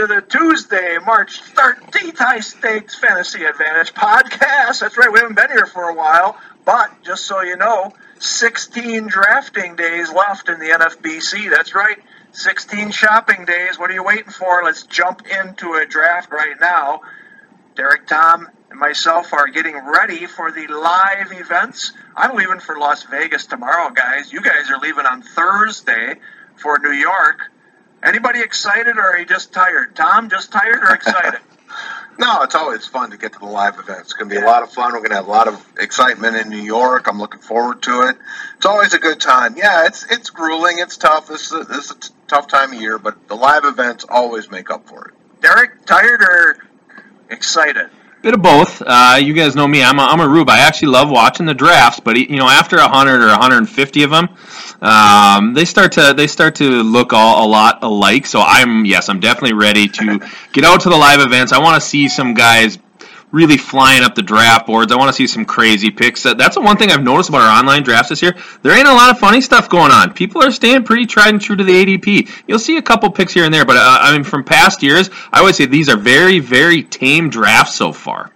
to the Tuesday, March 13th High Stakes Fantasy Advantage podcast. That's right, we haven't been here for a while, but just so you know, 16 drafting days left in the NFBC. That's right, 16 shopping days. What are you waiting for? Let's jump into a draft right now. Darik, Tom, and myself are getting ready for the live events. I'm leaving for Las Vegas tomorrow, guys. You guys are leaving on Thursday for New York. Anybody excited or are you just tired? Tom, just tired or excited? no, it's always fun to get to the live events. It's going to be a lot of fun. We're going to have a lot of excitement in New York. I'm looking forward to it. It's always a good time. Yeah, it's it's grueling. It's tough. This is a, this is a t- tough time of year, but the live events always make up for it. Darik, tired or excited? Bit of both. Uh, you guys know me. I'm a, I'm a rube. I actually love watching the drafts, but you know, after 100 or 150 of them, um, they start to they start to look all a lot alike. So I'm yes, I'm definitely ready to get out to the live events. I want to see some guys really flying up the draft boards. I want to see some crazy picks. That's the one thing I've noticed about our online drafts this year. There ain't a lot of funny stuff going on. People are staying pretty tried and true to the ADP. You'll see a couple picks here and there, but uh, I mean, from past years, I would say these are very, very tame drafts so far.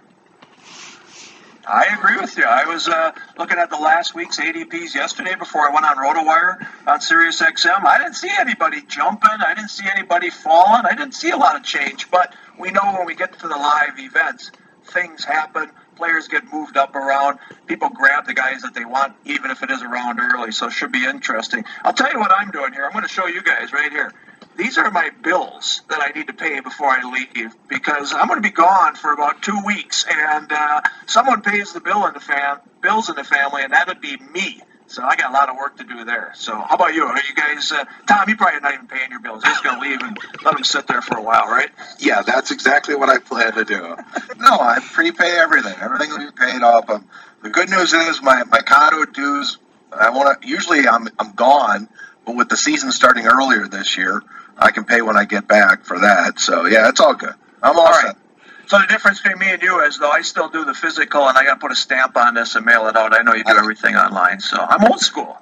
I agree with you. I was uh, looking at the last week's ADPs yesterday before I went on RotoWire on SiriusXM. I didn't see anybody jumping. I didn't see anybody falling. I didn't see a lot of change. But we know when we get to the live events, things happen. Players get moved up around. People grab the guys that they want, even if it is around early. So it should be interesting. I'll tell you what I'm doing here. I'm going to show you guys right here. These are my bills that I need to pay before I leave because I'm going to be gone for about two weeks, and uh, someone pays the bill in the fam- bills in the family, and that would be me. So I got a lot of work to do there. So how about you? Are you guys, uh, Tom? You probably not even paying your bills. You're just gonna leave and let them sit there for a while, right? Yeah, that's exactly what I plan to do. no, I prepay everything. Everything will be paid off. Um, the good news is my my condo dues. I want to. Usually I'm I'm gone, but with the season starting earlier this year, I can pay when I get back for that. So yeah, it's all good. I'm all, all set. Right. So the difference between me and you is, though, I still do the physical, and I got to put a stamp on this and mail it out. I know you do everything online, so I'm old school.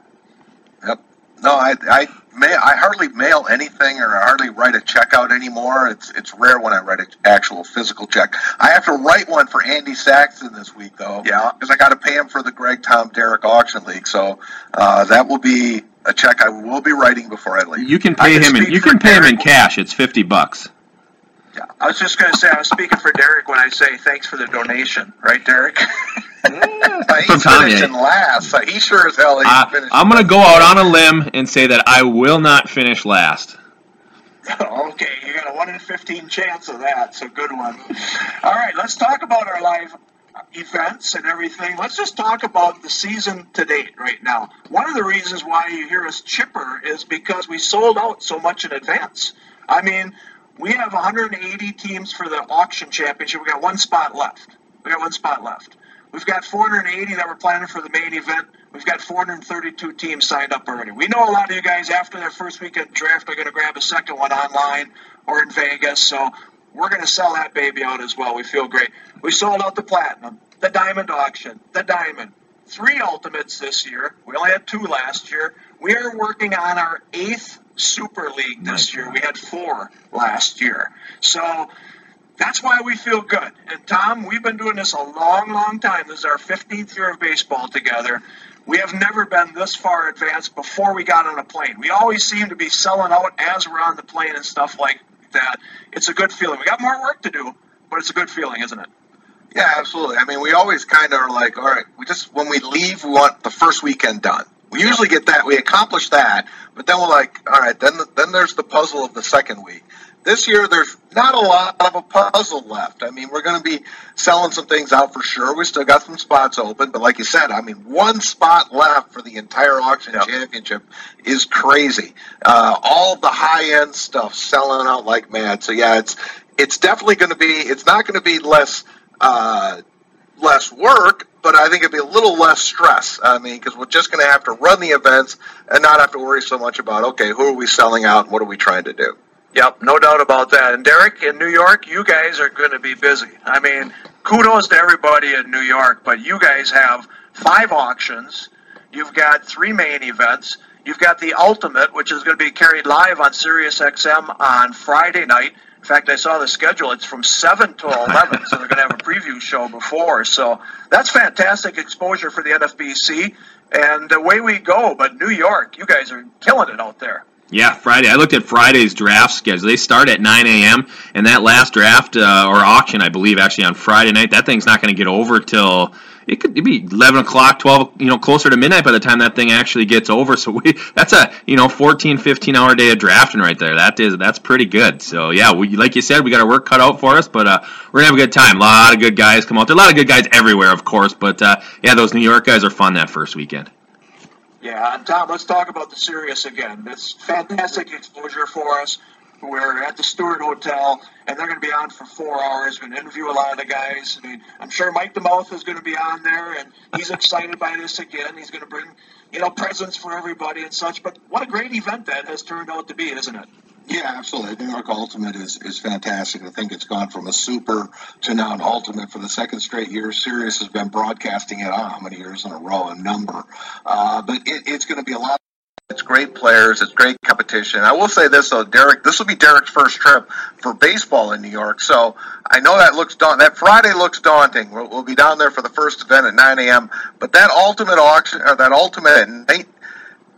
Yep. No, I I may I hardly mail anything or I hardly write a check out anymore. It's it's rare when I write an actual physical check. I have to write one for Andy Saxon this week though. Yeah. Because I got to pay him for the Greg Tom Darik auction league. So uh, that will be a check I will be writing before I leave. You can pay him in you can pay Darik him in cash. It's fifty bucks. Yeah, I was just going to say I was speaking for Darik when I say thanks for the donation, right, Darik? yeah, he's finishing last. He sure as hell uh, I'm going to go out on a limb and say that I will not finish last. okay, you got a one in fifteen chance of that, so good one. All right, let's talk about our live events and everything. Let's just talk about the season to date right now. One of the reasons why you hear us chipper is because we sold out so much in advance. I mean, we have 180 teams for the auction championship. We got one spot left. We got one spot left. We've got 480 that we're planning for the main event. We've got 432 teams signed up already. We know a lot of you guys after their first weekend draft are going to grab a second one online or in Vegas. So we're going to sell that baby out as well. We feel great. We sold out the platinum, the diamond auction, the diamond. Three ultimates this year. We only had two last year. We are working on our eighth Super League this year. We had four last year. So that's why we feel good. And Tom, we've been doing this a long, long time. This is our 15th year of baseball together. We have never been this far advanced before we got on a plane. We always seem to be selling out as we're on the plane and stuff like that. It's a good feeling. We got more work to do, but it's a good feeling, isn't it? Yeah, absolutely. I mean, we always kind of are like, all right, we just when we leave, we want the first weekend done. We usually get that. We accomplish that, but then we're like, all right, then then there's the puzzle of the second week. this year there's not a lot of a puzzle left. I mean, we're going to be selling some things out for sure. We still got some spots open, but like you said, I mean, one spot left for the entire auction yep. championship is crazy. Uh, all the high end stuff selling out like mad. So yeah, it's it's definitely going to be. It's not going to be less. Uh, less work, but I think it'd be a little less stress. I mean, because we're just going to have to run the events and not have to worry so much about, okay, who are we selling out and what are we trying to do? Yep, no doubt about that. And Darik, in New York, you guys are going to be busy. I mean, kudos to everybody in New York, but you guys have five auctions. You've got three main events. You've got the Ultimate, which is going to be carried live on SiriusXM on Friday night. In fact, I saw the schedule. It's from 7 to 11, so they're going to have a preview show before. So that's fantastic exposure for the NFBC. And away we go. But New York, you guys are killing it out there. Yeah, Friday. I looked at Friday's draft schedule. They start at 9 a.m. and that last draft uh, or auction, I believe, actually on Friday night. That thing's not going to get over till it could be 11 o'clock, 12, you know, closer to midnight by the time that thing actually gets over. So we, that's a, you know, 14, 15 hour day of drafting right there. That is, that's pretty good. So yeah, we, like you said, we got our work cut out for us, but uh, we're gonna have a good time. A lot of good guys come out there. A lot of good guys everywhere, of course, but uh, yeah, those New York guys are fun that first weekend. Yeah, and Tom, let's talk about the Sirius again. It's fantastic exposure for us. We're at the Stewart Hotel, and they're going to be on for four hours. We're going to interview a lot of the guys. I mean, I'm sure Mike the DeMouth is going to be on there, and he's excited by this again. He's going to bring, you know, presents for everybody and such. But what a great event that has turned out to be, isn't it? Yeah, absolutely. New York Ultimate is, is fantastic. I think it's gone from a super to now an ultimate for the second straight year. Sirius has been broadcasting it on how many years in a row, a number. Uh, but it, it's going to be a lot. It's great players. It's great competition. I will say this though, Darik. This will be Darik's first trip for baseball in New York. So I know that looks daunting. That Friday looks daunting. We'll, we'll be down there for the first event at 9 a.m. But that ultimate auction or that ultimate at night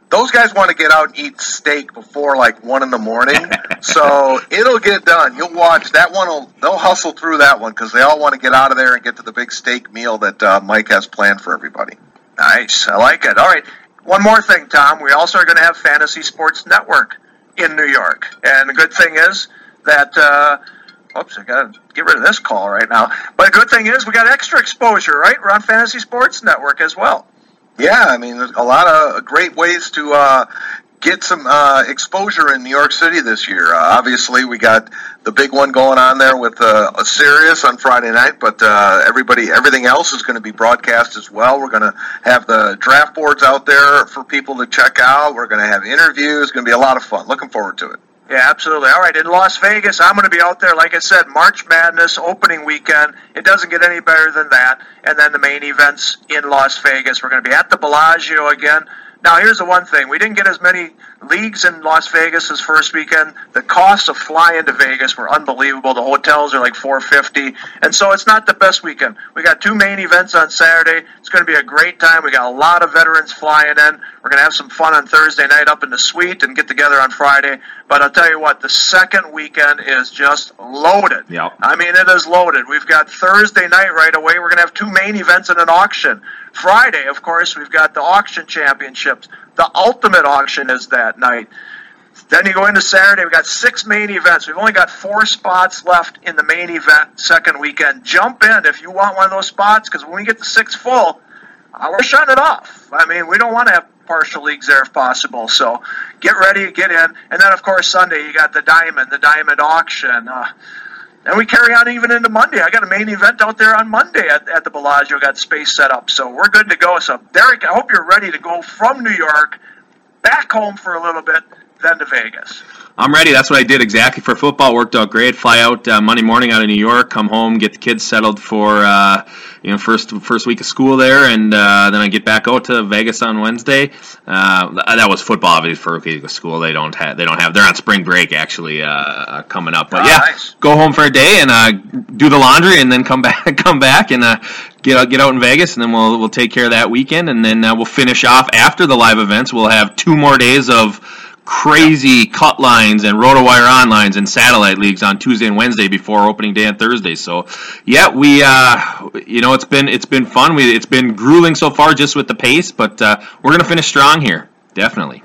those guys want to get out and eat steak before like one in the morning. so it'll get done. You'll watch that one. Will they'll hustle through that one because they all want to get out of there and get to the big steak meal that uh, Mike has planned for everybody. Nice. I like it. All right. One more thing, Tom. We also are going to have Fantasy Sports Network in New York, and the good thing is that. Uh, Oops, I got to get rid of this call right now. But the good thing is we got extra exposure, right? We're on Fantasy Sports Network as well. Yeah, I mean, a lot of great ways to uh, get some uh, exposure in New York City this year. Uh, obviously, we got the big one going on there with uh, a Sirius on Friday night, but uh, everybody, everything else is going to be broadcast as well. We're going to have the draft boards out there for people to check out. We're going to have interviews. It's going to be a lot of fun. Looking forward to it. Yeah, absolutely. All right, in Las Vegas, I'm going to be out there, like I said, March Madness opening weekend. It doesn't get any better than that. And then the main events in Las Vegas. We're going to be at the Bellagio again. Now, here's the one thing: we didn't get as many leagues in Las Vegas this first weekend. The costs of flying to Vegas were unbelievable. The hotels are like 450, and so it's not the best weekend. We got two main events on Saturday. It's going to be a great time. We got a lot of veterans flying in. We're going to have some fun on Thursday night up in the suite and get together on Friday. But I'll tell you what, the second weekend is just loaded. Yep. I mean, it is loaded. We've got Thursday night right away. We're going to have two main events and an auction. Friday, of course, we've got the auction championships. The ultimate auction is that night. Then you go into Saturday, we've got six main events. We've only got four spots left in the main event second weekend. Jump in if you want one of those spots because when we get the six full, uh, we're shutting it off. I mean, we don't want to have partial leagues there if possible. So get ready, get in. And then, of course, Sunday, you got the Diamond, the Diamond auction. Uh, and we carry on even into Monday. I got a main event out there on Monday at, at the Bellagio. Got space set up, so we're good to go. So, Darik, I hope you're ready to go from New York back home for a little bit, then to Vegas. I'm ready. That's what I did exactly for football. Worked out great. Fly out uh, Monday morning out of New York, come home, get the kids settled for uh, you know first first week of school there, and uh, then I get back out to Vegas on Wednesday. Uh, that was football, obviously for of school. They don't have they don't have they're on spring break actually uh, coming up. But oh, yeah, nice. go home for a day and uh, do the laundry, and then come back come back and get out, get out in Vegas, and then we'll we'll take care of that weekend, and then uh, we'll finish off after the live events. We'll have two more days of crazy cut lines and RotoWire on lines and satellite leagues on Tuesday and Wednesday before opening day on Thursday. So, yeah, we, uh, you know, it's been it's been fun. We it's been grueling so far just with the pace, but uh, we're gonna finish strong here, definitely.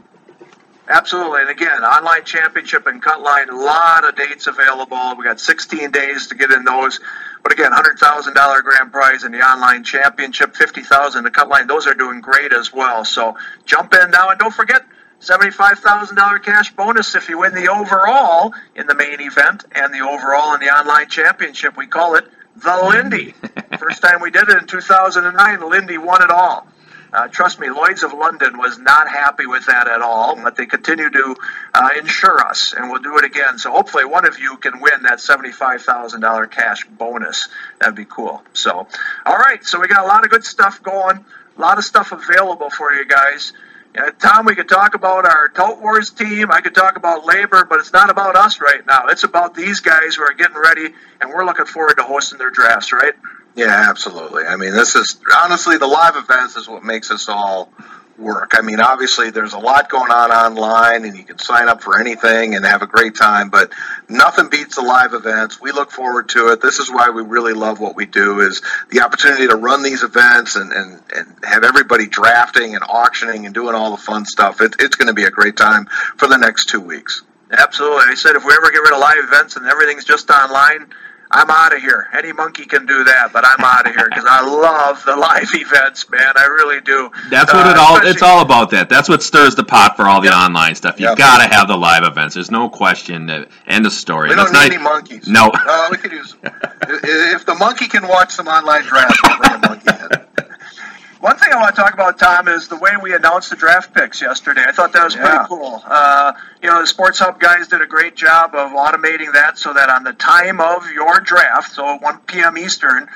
Absolutely. And again, online championship and cut line, a lot of dates available. We got 16 days to get in those. But again, $100,000 grand prize in the online championship, 50000 the cut line. Those are doing great as well. So jump in now and don't forget $75,000 cash bonus if you win the overall in the main event and the overall in the online championship. We call it the Lindy. First time we did it in 2009, Lindy won it all. Uh, trust me, Lloyd's of London was not happy with that at all, but they continue to uh, insure us, and we'll do it again. So hopefully, one of you can win that seventy-five thousand dollar cash bonus. That'd be cool. So, all right, so we got a lot of good stuff going, a lot of stuff available for you guys. Uh, Tom, we could talk about our Tout Wars team. I could talk about labor, but it's not about us right now. It's about these guys who are getting ready, and we're looking forward to hosting their drafts, right? Yeah, absolutely. I mean, this is honestly the live events is what makes us all work. I mean, obviously, there's a lot going on online, and you can sign up for anything and have a great time, but nothing beats the live events. We look forward to it. This is why we really love what we do is the opportunity to run these events and, and, and have everybody drafting and auctioning and doing all the fun stuff. It, it's going to be a great time for the next two weeks. Absolutely. I said if we ever get rid of live events and everything's just online, I'm out of here. Any monkey can do that, but I'm out of here because I love the live events, man. I really do. That's what uh, it all. It's all about that. That's what stirs the pot for all the yep. online stuff. You've yep. got to have the live events. There's no question. That, end of story. We don't need any monkeys. No. Uh, we could use. if the monkey can watch some online drafts, we'll bring a monkey in. One thing I want to talk about, Tom, is the way we announced the draft picks yesterday. I thought that was yeah. pretty cool. Uh, you know, the Sports Hub guys did a great job of automating that so that on the time of your draft, so 1 p.m. Eastern,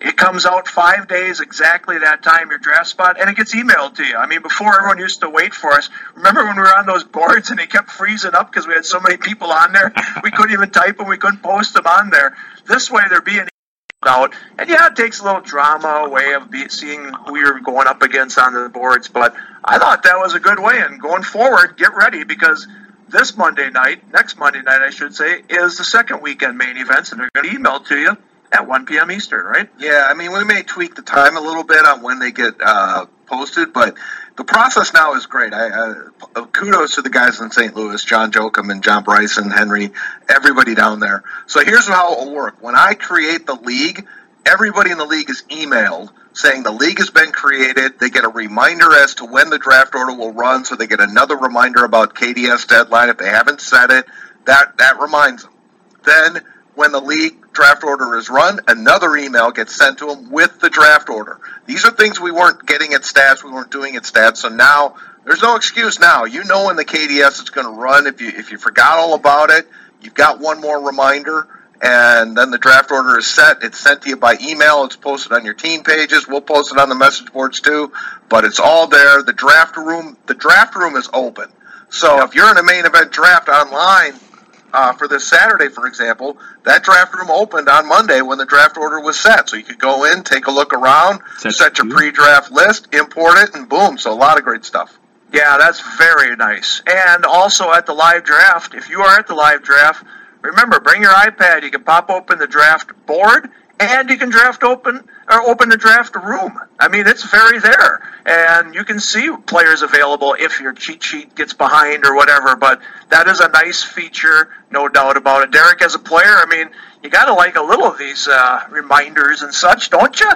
it comes out five days exactly that time, your draft spot, and it gets emailed to you. I mean, before everyone used to wait for us. Remember when we were on those boards and they kept freezing up because we had so many people on there? We couldn't even type them, we couldn't post them on there. This way, they're being out. And yeah, it takes a little drama away of be, seeing who you're going up against on the boards. But I thought that was a good way. And going forward, get ready because this Monday night, next Monday night, I should say, is the second weekend main events, and they're going to email to you at 1 p.m. Eastern, right? Yeah, I mean, we may tweak the time a little bit on when they get uh, posted, but the process now is great. I, uh, kudos to the guys in St. Louis, John Jokum and John Bryson, Henry, everybody down there. So here's how it will work. When I create the league, everybody in the league is emailed saying the league has been created. They get a reminder as to when the draft order will run, so they get another reminder about KDS deadline if they haven't set it. That that reminds them. Then when the league draft order is run, another email gets sent to them with the draft order. These are things we weren't getting at stats, we weren't doing at stats. So now there's no excuse now. You know when the KDS is going to run. If you if you forgot all about it, you've got one more reminder, and then the draft order is set. It's sent to you by email. It's posted on your team pages. We'll post it on the message boards too. But it's all there. The draft room the draft room is open. So if you're in a main event draft online uh, for this Saturday, for example, that draft room opened on Monday when the draft order was set. So you could go in, take a look around, That's set your pre draft list, import it, and boom. So a lot of great stuff. Yeah, that's very nice. And also at the live draft, if you are at the live draft, remember, bring your iPad. You can pop open the draft board and you can draft open or open the draft room. I mean, it's very there, and you can see players available if your cheat sheet gets behind or whatever. But that is a nice feature, no doubt about it. Darik, as a player, I mean, you got to like a little of these uh, reminders and such, don't you?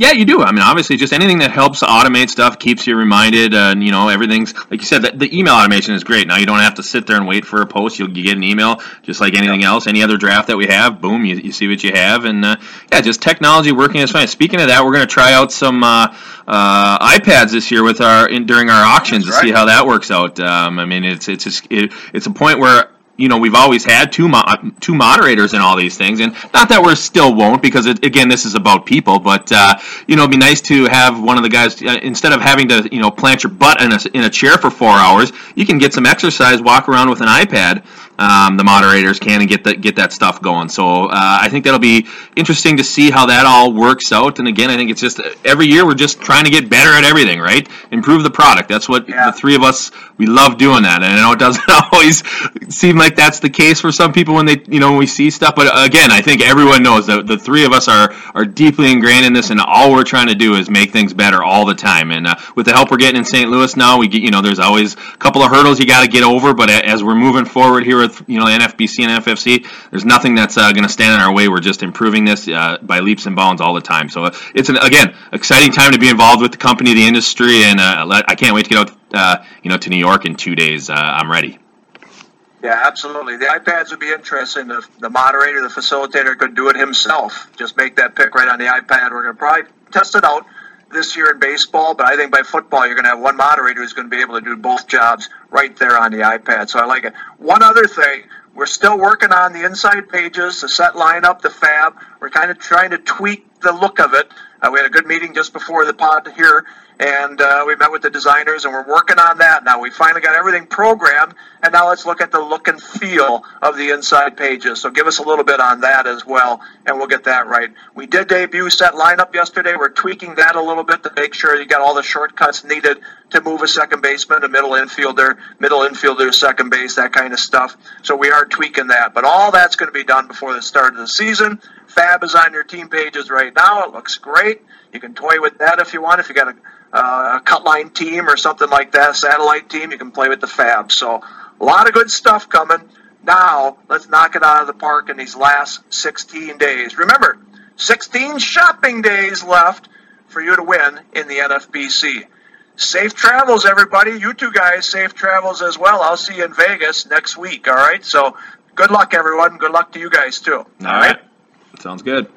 Yeah, you do. I mean, obviously, just anything that helps automate stuff keeps you reminded. Uh, and you know, everything's like you said. The, the, email automation is great. Now you don't have to sit there and wait for a post. You'll you get an email just like anything else. Any other draft that we have, boom, you, you see what you have, and uh, yeah, just technology working is fine. Speaking of that, we're going to try out some uh, uh, iPads this year with our in, during our auctions to see how that works out. Um, I mean, it's it's a, it, it's a point where you know we've always had two mo- two moderators in all these things, and not that we're still won't because it, again this is about people, but uh, you know it'd be nice to have one of the guys uh, instead of having to you know plant your butt in a in a chair for four hours, you can get some exercise, walk around with an iPad. Um, the moderators can and get that get that stuff going. So uh, I think that'll be interesting to see how that all works out. And again, I think it's just every year we're just trying to get better at everything, right? Improve the product. That's what Yeah. the three of us we love doing that. And I know it doesn't always seem like that's the case for some people when they you know when we see stuff. But again, I think everyone knows that the three of us are are deeply ingrained in this, and all we're trying to do is make things better all the time. And uh, with the help we're getting in St. Louis now, we get you know there's always a couple of hurdles you got to get over. But as we're moving forward here with you know NFBC and FFC, there's nothing that's uh, going to stand in our way. We're just improving this uh, by leaps and bounds all the time. So uh, it's an again exciting time to be involved with the company, the industry, and uh, I can't wait to get out uh, you know to New York in two days. I'm ready. Yeah, absolutely. The iPads would be interesting. The, the moderator, the facilitator could do it himself. Just make that pick right on the iPad. We're going to probably test it out this year in baseball, but I think by football, you're going to have one moderator who's going to be able to do both jobs right there on the iPad. So I like it. One other thing, we're still working on the inside pages, the set lineup, the fab. We're kind of trying to tweak the look of it. Uh, we had a good meeting just before the pod here, and uh, we met with the designers, and we're working on that now. We finally got everything programmed, and now let's look at the look and feel of the inside pages. So give us a little bit on that as well, and we'll get that right. We did debut set lineup yesterday. We're tweaking that a little bit to make sure you got all the shortcuts needed to move a second baseman, a middle infielder, middle infielder, second base, that kind of stuff. So we are tweaking that, but all that's going to be done before the start of the season. Fab is on your team pages right now. It looks great. You can toy with that if you want. If you got a uh, a cut line team or something like that, a satellite team, you can play with the Fab. So a lot of good stuff coming. Now let's knock it out of the park in these last 16 days. Remember, 16 shopping days left for you to win in the NFBC. Safe travels, everybody. You two guys, safe travels as well. I'll see you in Vegas next week. All right. So good luck, everyone. Good luck to you guys too. All right, sounds good.